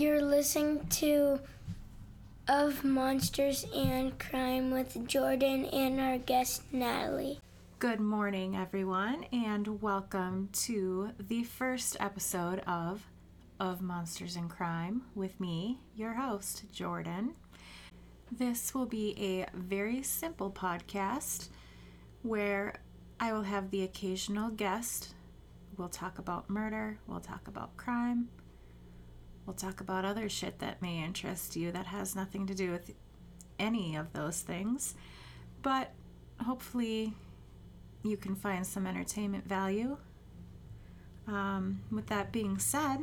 You're listening to Of Monsters and Crime with Jordan and our guest Natalie. Good morning, everyone, and welcome to the first episode of Of Monsters and Crime with me, your host, Jordan. This will be a very simple podcast where I will have the occasional guest. We'll talk about murder, we'll talk about crime, we'll talk about other shit that may interest you that has nothing to do with any of those things. But hopefully, you can find some entertainment value. Um, with that being said,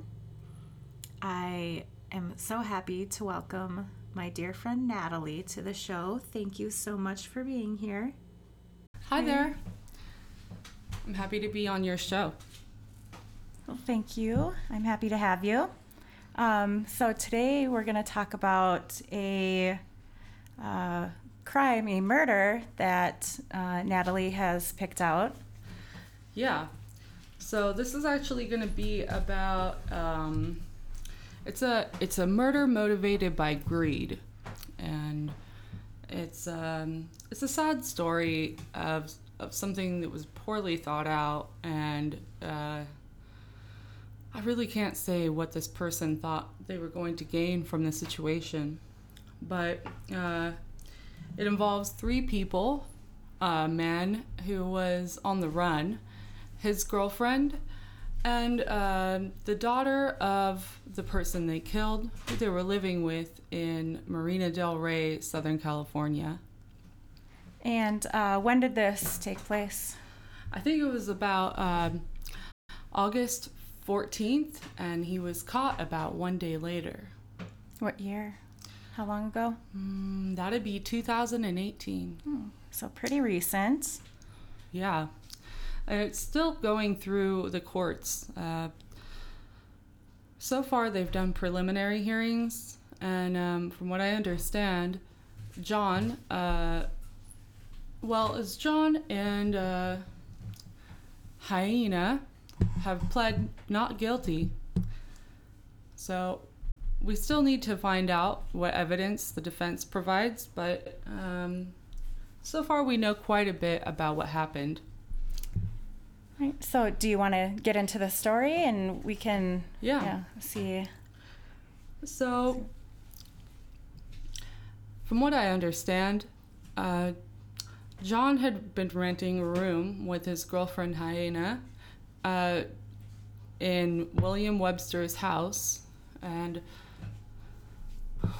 I am so happy to welcome my dear friend Natalie to the show. Thank you so much for being here. Hi there. I'm happy to be on your show. Well, thank you. I'm happy to have you. Um, so today we're going to talk about a uh, crime, a murder that uh, Natalie has picked out. Yeah. So this is actually going to be about um, it's a it's a murder motivated by greed, and it's um, it's a sad story of of something that was poorly thought out, and uh, I really can't say what this person thought they were going to gain from the situation, but uh, it involves three people: a man who was on the run, his girlfriend and uh, the daughter of the person they killed, who they were living with in Marina Del Rey, Southern California. And uh, when did this take place? I think it was about um, August 14th, and he was caught about one day later. What year? How long ago? Mm, that'd be 2018. Hmm, so pretty recent. Yeah. And it's still going through the courts. Uh, so far, they've done preliminary hearings, and um, from what I understand, John, uh, well, as John and uh, Hyena have pled not guilty. So we still need to find out what evidence the defense provides, but um, so far we know quite a bit about what happened. Right. So, do you want to get into the story and we can Yeah. yeah, see? So, from what I understand, uh, John had been renting a room with his girlfriend Hyena uh, in William Webster's house, and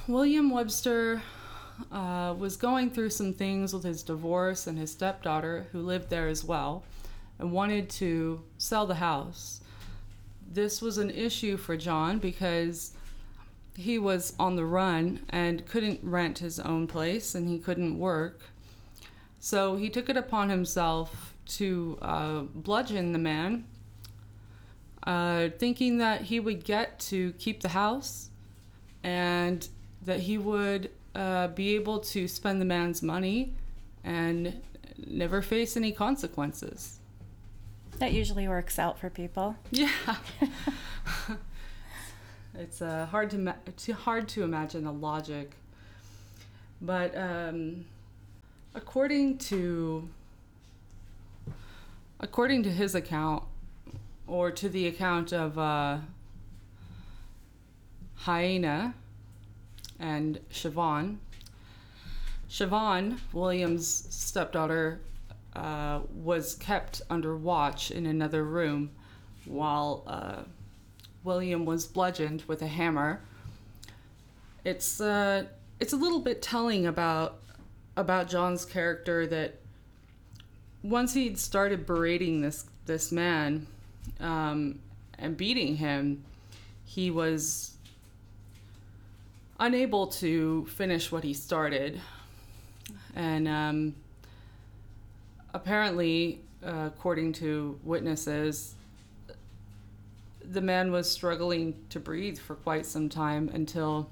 William Webster uh, was going through some things with his divorce and his stepdaughter, who lived there as well, and wanted to sell the house. This was an issue for John because he was on the run and couldn't rent his own place and he couldn't work. So he took it upon himself to uh, bludgeon the man, uh, thinking that he would get to keep the house and that he would uh, be able to spend the man's money and never face any consequences. That usually works out for people. Yeah. it's uh, hard to ma- too hard to imagine the logic, but um, according to according to his account, or to the account of uh, Hyena and Siobhan, Siobhan Williams' stepdaughter uh, was kept under watch in another room while uh, William was bludgeoned with a hammer. It's uh, it's a little bit telling about about John's character that once he'd started berating this this man um, and beating him, he was unable to finish what he started, and um, apparently, uh, according to witnesses, the man was struggling to breathe for quite some time until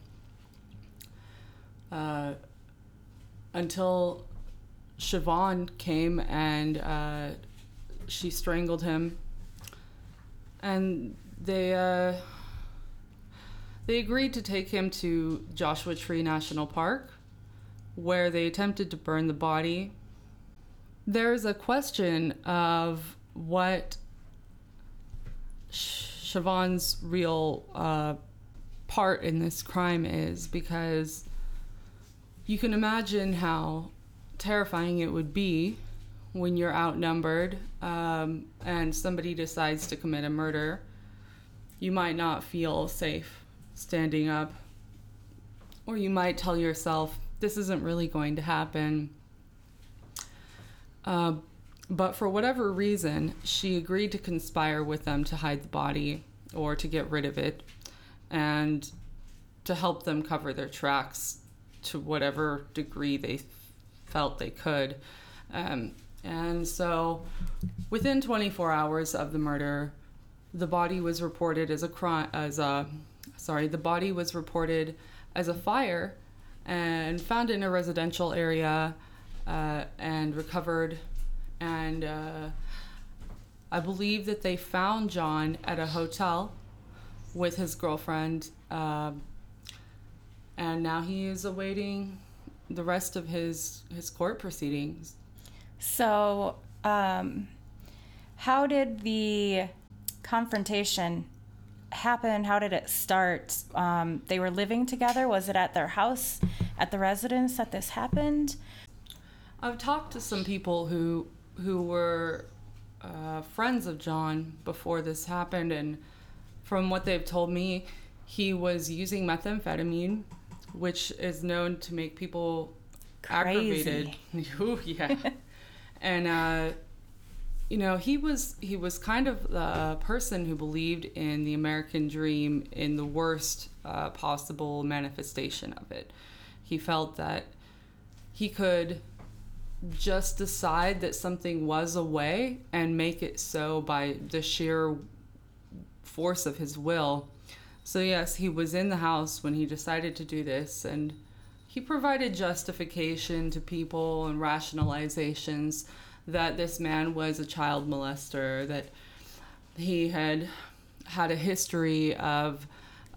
uh, until Siobhan came and uh, she strangled him, and they uh, they agreed to take him to Joshua Tree National Park, where they attempted to burn the body. There's a question of what Siobhan's real uh, part in this crime is because you can imagine how terrifying it would be when you're outnumbered um, and somebody decides to commit a murder. You might not feel safe standing up, or you might tell yourself, this isn't really going to happen. Uh, but for whatever reason, she agreed to conspire with them to hide the body or to get rid of it and to help them cover their tracks to whatever degree they felt they could. Um, and so within 24 hours of the murder, the body was reported as a crime as a sorry, the body was reported as a fire and found in a residential area uh, and recovered and uh, I believe that they found John at a hotel with his girlfriend, uh, and now he is awaiting the rest of his his court proceedings. So, um, how did the confrontation happen? How did it start? Um, they were living together. Was it at their house, at the residence that this happened? I've talked to some people who who were uh, friends of John before this happened, and from what they've told me, he was using methamphetamine, which is known to make people aggravated. Ooh, yeah, and uh, you know he was he was kind of the person who believed in the American dream in the worst uh, possible manifestation of it. He felt that he could just decide that something was a way and make it so by the sheer force of his will. So, yes, he was in the house when he decided to do this, and he provided justification to people and rationalizations that this man was a child molester, that he had had a history of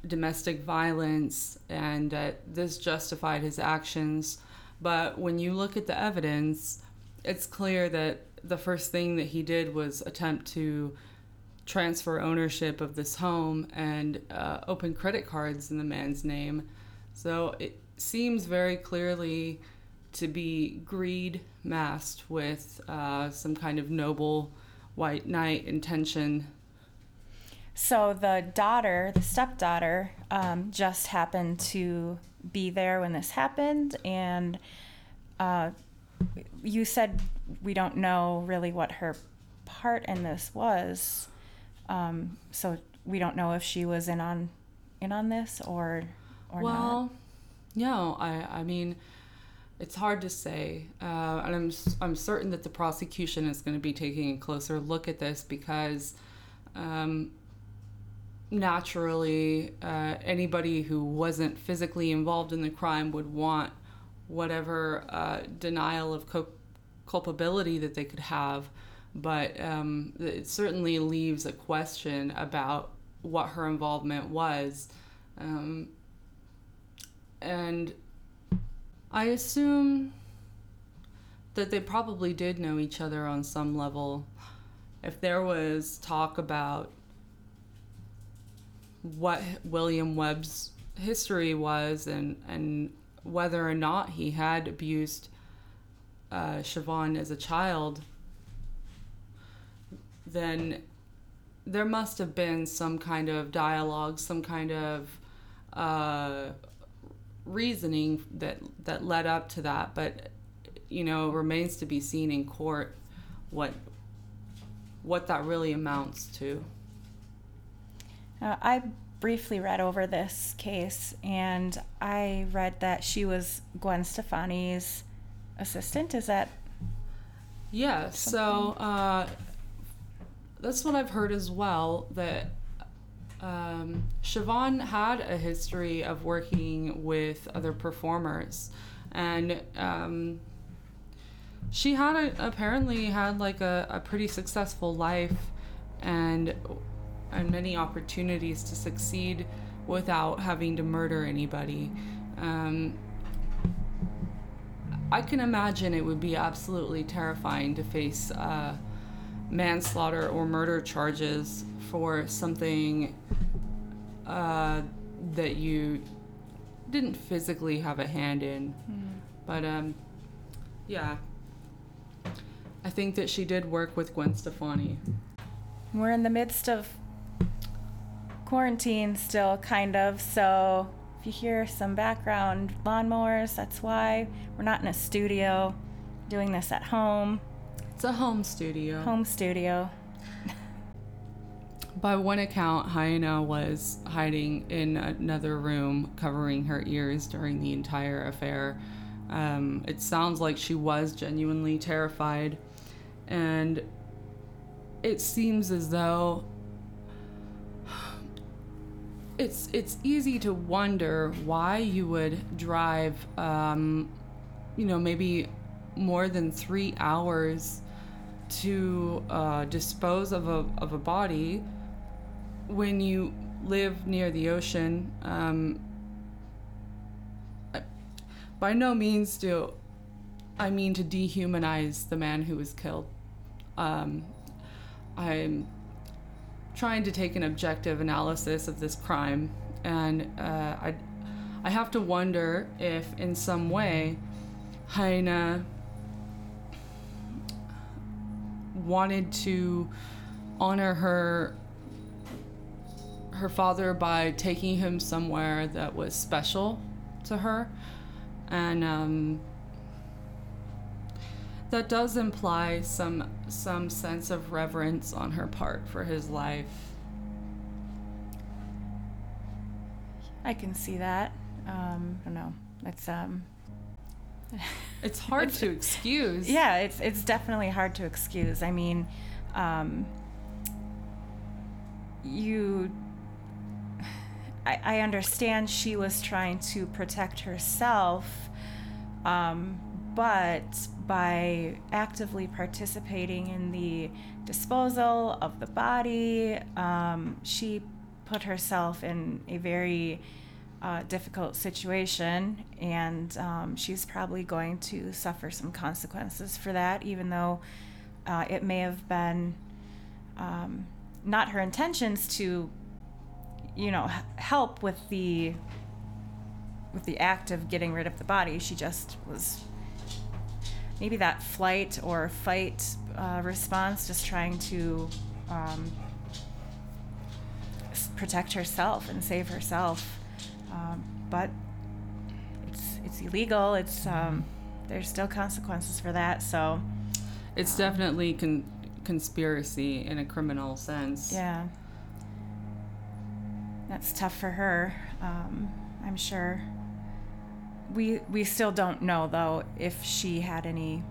domestic violence, and that this justified his actions but when you look at the evidence, it's clear that the first thing that he did was attempt to transfer ownership of this home and uh, open credit cards in the man's name. So it seems very clearly to be greed masked with uh, some kind of noble white knight intention. So the daughter, the stepdaughter, um, just happened to be there when this happened, and uh, you said we don't know really what her part in this was, um, so we don't know if she was in on in on this or or well, not. No, I I mean. It's hard to say, uh, and I'm I'm certain that the prosecution is going to be taking a closer look at this because um, naturally, uh, anybody who wasn't physically involved in the crime would want whatever uh, denial of co- culpability that they could have. But um, it certainly leaves a question about what her involvement was. Um, and I assume that they probably did know each other on some level. If there was talk about what William Webb's history was and, and whether or not he had abused uh, Siobhan as a child, then there must have been some kind of dialogue, some kind of uh, reasoning that that led up to that. But you know, it remains to be seen in court what what that really amounts to. Uh, I briefly read over this case and I read that she was Gwen Stefani's assistant. Is that? Yeah, so uh, that's what I've heard as well. That um, Siobhan had a history of working with other performers, and um, she had a, apparently had like a, a pretty successful life, and and many opportunities to succeed without having to murder anybody. Um, I can imagine it would be absolutely terrifying to face uh, manslaughter or murder charges for something uh, that you didn't physically have a hand in. But um, yeah, I think that she did work with Gwen Stefani. We're in the midst of quarantine still, kind of. So if you hear some background lawnmowers, that's why. We're not in a studio doing this at home. It's a home studio. Home studio. By one account, Hyena was hiding in another room, covering her ears during the entire affair. Um, it sounds like she was genuinely terrified, and it seems as though it's it's easy to wonder why you would drive, um, you know, maybe more than three hours to uh, dispose of a of a body when you live near the ocean. Um, by no means do I mean to dehumanize the man who was killed. Um, I'm trying to take an objective analysis of this crime, and uh, I, I have to wonder if, in some way, Heine wanted to honor her her father by taking him somewhere that was special to her, and um, that does imply some some sense of reverence on her part for his life. I can see that. Um, I don't know. It's um, It's hard It's- to excuse. yeah, it's it's definitely hard to excuse. I mean, um, you. I, I understand she was trying to protect herself, um, but by actively participating in the disposal of the body, um, she put herself in a very uh, difficult situation, and um, she's probably going to suffer some consequences for that, even though uh, it may have been um, not her intentions to, you know, help with the with the act of getting rid of the body. She just was maybe that flight or fight uh, response, just trying to um, protect herself and save herself. Um, but it's it's illegal. It's um, there's still consequences for that. So It's definitely con- conspiracy in a criminal sense. yeah, that's tough for her. Um, I'm sure. We we still don't know though if she had any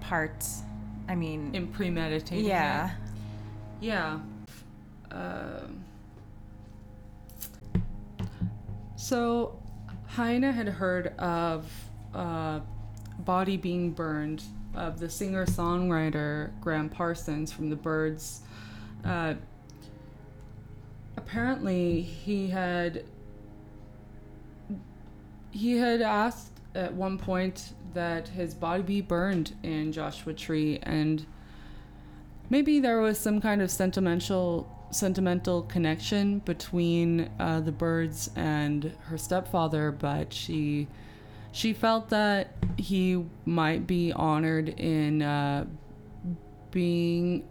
parts. I mean, In premeditating. yeah. Yeah. Um so, Heine had heard of uh, body being burned of the singer songwriter Gram Parsons from the Byrds. Uh, apparently, he had he had asked at one point that his body be burned in Joshua Tree and maybe there was some kind of sentimental sentimental connection between uh, the Byrds and her stepfather but she she felt that he might be honored in uh, being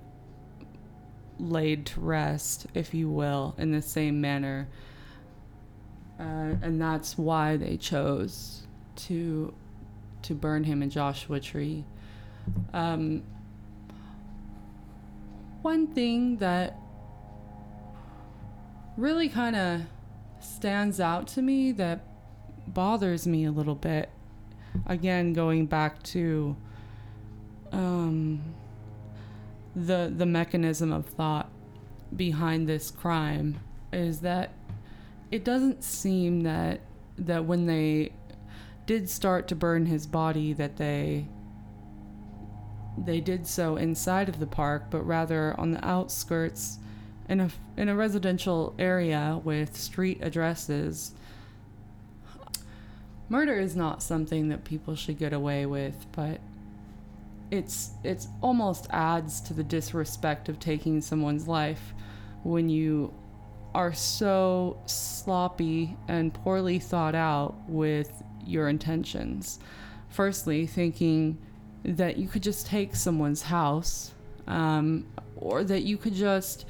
laid to rest if you will in the same manner uh, and that's why they chose to to burn him in Joshua Tree. Um, one thing that really kind of stands out to me that bothers me a little bit, again going back to um, the the mechanism of thought behind this crime, is that it doesn't seem that that when they did start to burn his body that they they did so inside of the park but rather on the outskirts in a in a residential area with street addresses. Murder is not something that people should get away with, but it's it's almost adds to the disrespect of taking someone's life when you are so sloppy and poorly thought out with your intentions. Firstly, thinking that you could just take someone's house, um, or that you could just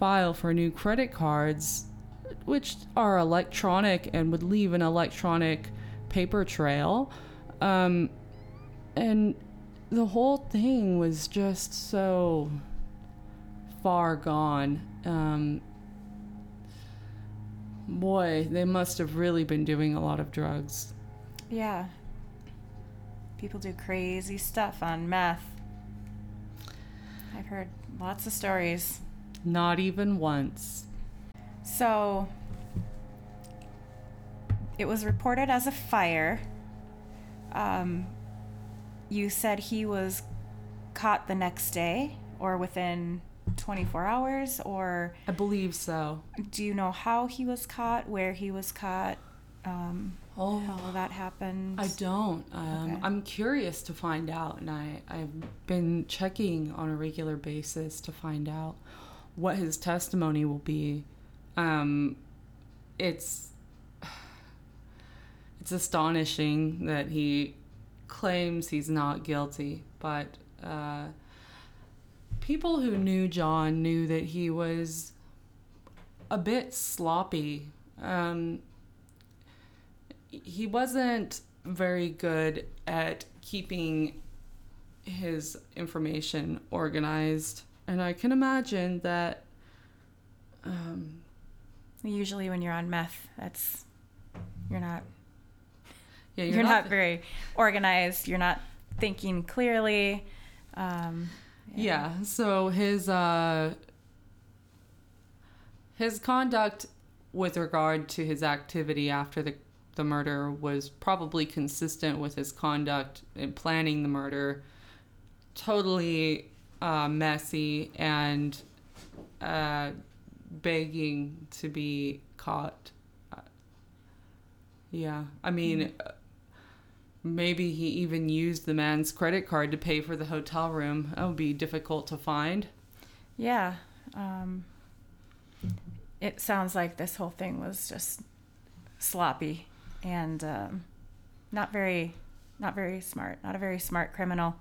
file for new credit cards, which are electronic and would leave an electronic paper trail. Um, and the whole thing was just so far gone. Um, boy, they must have really been doing a lot of drugs. Yeah. People do crazy stuff on meth. I've heard lots of stories. Not even once. So, it was reported as a fire. Um, you said he was caught the next day or within 24 hours, or I believe so. do you know how he was caught, where he was caught, um, Oh, how that happened? I don't. Um, Okay. I'm curious to find out, and I, I've been checking on a regular basis to find out what his testimony will be. Um, it's it's astonishing that he claims he's not guilty, but uh, people who knew John knew that he was a bit sloppy. Um, he wasn't very good at keeping his information organized and i can imagine that um, Usually, when you're on meth, that's you're not yeah you're, not, not, very organized. You're not thinking clearly. Um, yeah so his uh his conduct with regard to his activity after the the murder was probably consistent with his conduct in planning the murder totally uh, messy and uh, begging to be caught Uh, yeah i mean uh, maybe he even used the man's credit card to pay for the hotel room that would be difficult to find Yeah. Um, it sounds like this whole thing was just sloppy and um, not very, not very smart. Not a very smart criminal.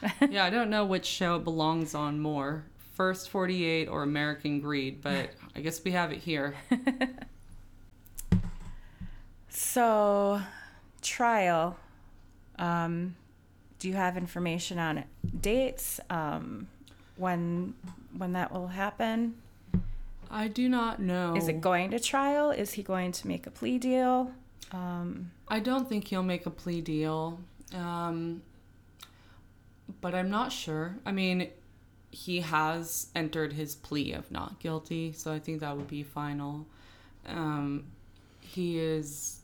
yeah, I don't know which show it belongs on more, First 48 or American Greed, but I guess we have it here. So, trial. Um, do you have information on dates? Um, when when that will happen? I do not know. Is it going to trial? Is he going to make a plea deal? Um, I don't think he'll make a plea deal. Um, but I'm not sure. I mean, he has entered his plea of not guilty, so I think that would be final. Um, he is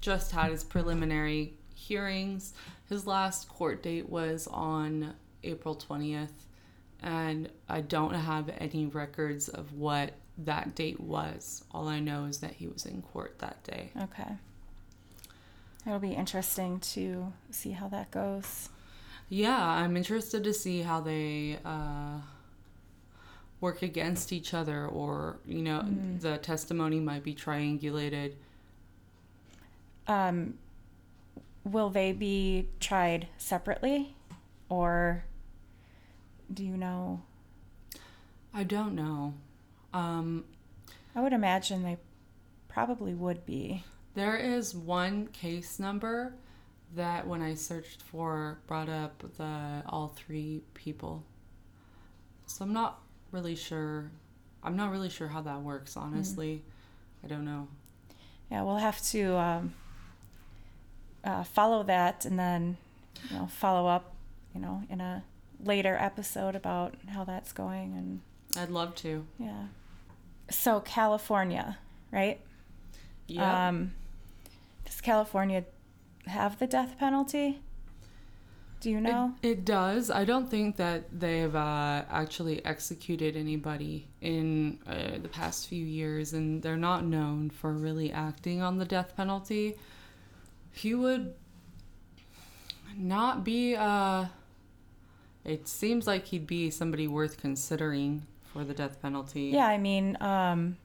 just had his preliminary hearings. His last court date was on April 20th, and I don't have any records of what that date was. All I know is that he was in court that day. okay. It'll be interesting to see how that goes. Yeah, I'm interested to see how they uh, work against each other, or you know, Mm. the testimony might be triangulated. Um, will they be tried separately, or do you know? I don't know. Um, I would imagine they probably would be. there is one case number that, when I searched for, brought up the all three people. So I'm not really sure. I'm not really sure how that works. Honestly, I don't know. Yeah, we'll have to um, uh, follow that and then, you know, follow up, you know, in a later episode about how that's going and I'd love to. yeah. So California, right? Yeah. Um, does California have the death penalty? Do you know? It, it does. I don't think that they've uh, actually executed anybody in uh, the past few years, and they're not known for really acting on the death penalty. He would not be. Uh, it seems like he'd be somebody worth considering for the death penalty. Yeah, I mean, um,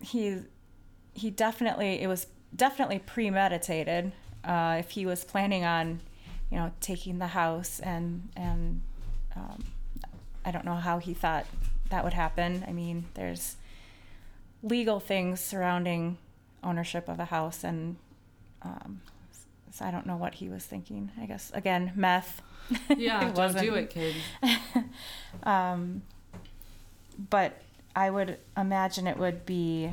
he he definitely it was definitely premeditated. Uh, if he was planning on, you know, taking the house and and um, I don't know how he thought that would happen. I mean, there's legal things surrounding ownership of a house, and um, so I don't know what he was thinking. I guess again, meth. Yeah, don't do it, kids. Um, but I would imagine it would be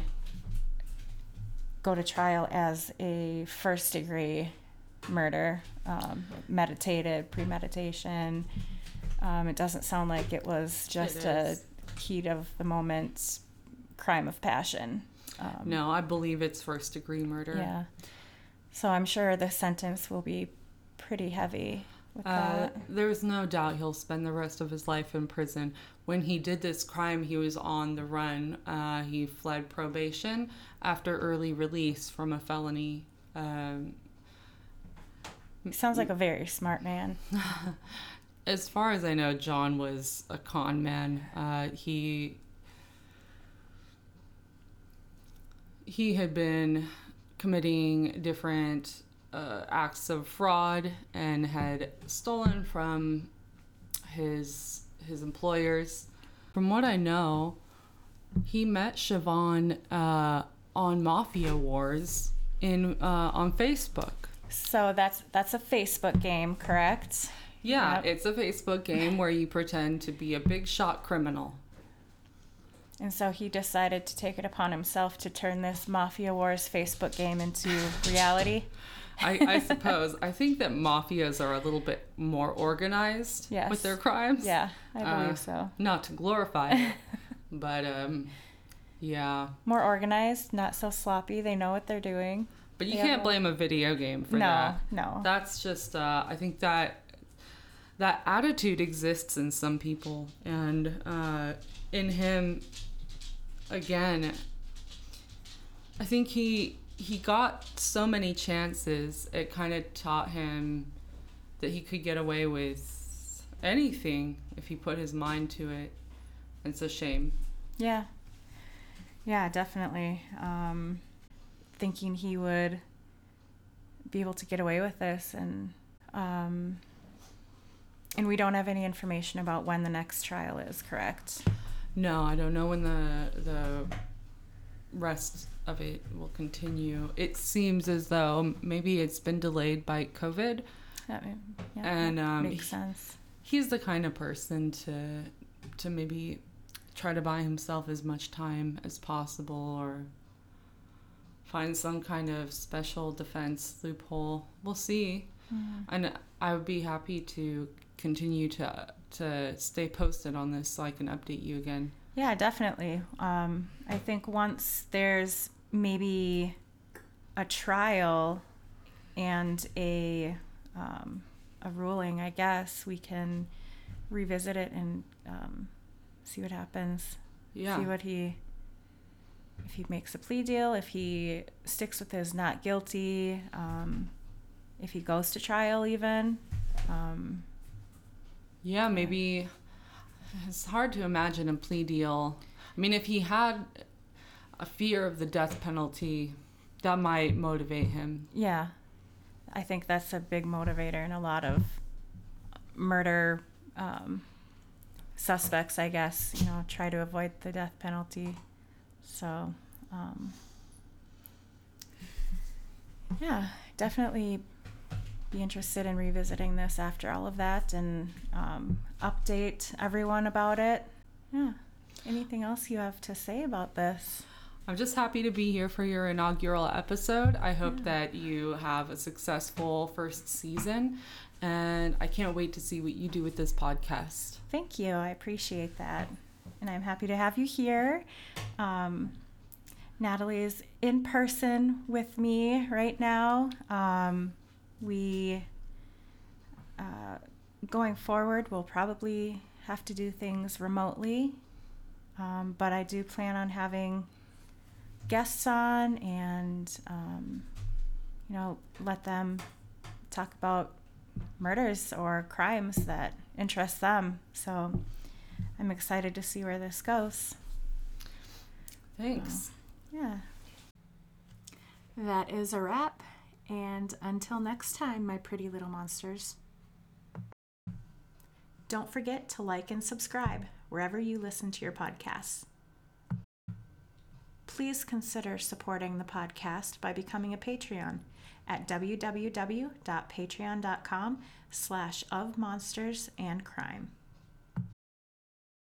go to trial as a first degree murder, um, meditated, premeditation. Um, it doesn't sound like it was just It a heat of the moment crime of passion. Um, No, I believe it's first degree murder. Yeah. So I'm sure the sentence will be pretty heavy Uh, there's no doubt he'll spend the rest of his life in prison. When he did this crime, he was on the run. Uh, he fled probation after early release from a felony. Um, Sounds like a very smart man. as far as I know, John was a con man. Uh, he he had been committing different uh, acts of fraud and had stolen from his his employers. From what I know, he met Siobhan uh, on Mafia Wars in uh, on Facebook. So that's that's a Facebook game, correct? Yeah, Yep. it's a Facebook game where you pretend to be a big shot criminal. And so he decided to take it upon himself to turn this Mafia Wars Facebook game into reality. I, I suppose. I think that mafias are a little bit more organized Yes. with their crimes. Yeah, I believe Uh, so. Not to glorify it, but um, yeah. More organized, not so sloppy. They know what they're doing. But you Yeah. can't blame a video game for no, that. No, no. That's just. Uh, I think that that attitude exists in some people, and uh, in him, again. I think he he got so many chances. It kind of taught him that he could get away with anything if he put his mind to it. It's a shame. Yeah. Yeah, definitely. Um, thinking he would be able to get away with this and um, and we don't have any information about when the next trial is, correct? No, I don't know when the the rest of it will continue. It seems as though maybe it's been delayed by COVID. That yeah, And, um, makes sense. He's the kind of person to to maybe try to buy himself as much time as possible or find some kind of special defense loophole. We'll see. Mm. And I would be happy to continue to to stay posted on this so I can update you again. Yeah, definitely. Um, I think once there's maybe a trial and a um, a ruling, I guess we can revisit it and um, see what happens. Yeah. See what he if he makes a plea deal, if he sticks with his not guilty, um, if he goes to trial, even. Um, Yeah, maybe it's hard to imagine a plea deal. I mean, if he had a fear of the death penalty, that might motivate him. Yeah, I think that's a big motivator in a lot of murder um, suspects. I guess you know try to avoid the death penalty. So, um, yeah, definitely be interested in revisiting this after all of that and um, update everyone about it. Yeah. Anything else you have to say about this? I'm just happy to be here for your inaugural episode. I hope that you have a successful first season, and I can't wait to see what you do with this podcast. Thank you. I appreciate that. And I'm happy to have you here. Um, Natalie is in person with me right now. Um, we uh, going forward, we'll probably have to do things remotely. Um, but I do plan on having guests on and, um, you know, let them talk about murders or crimes that interest them. So I'm excited to see where this goes. Thanks. Yeah. That is a wrap. And until next time, my pretty little monsters. Don't forget to like and subscribe wherever you listen to your podcasts. Please consider supporting the podcast by becoming a Patreon at www.patreon.com slash of monsters and crime.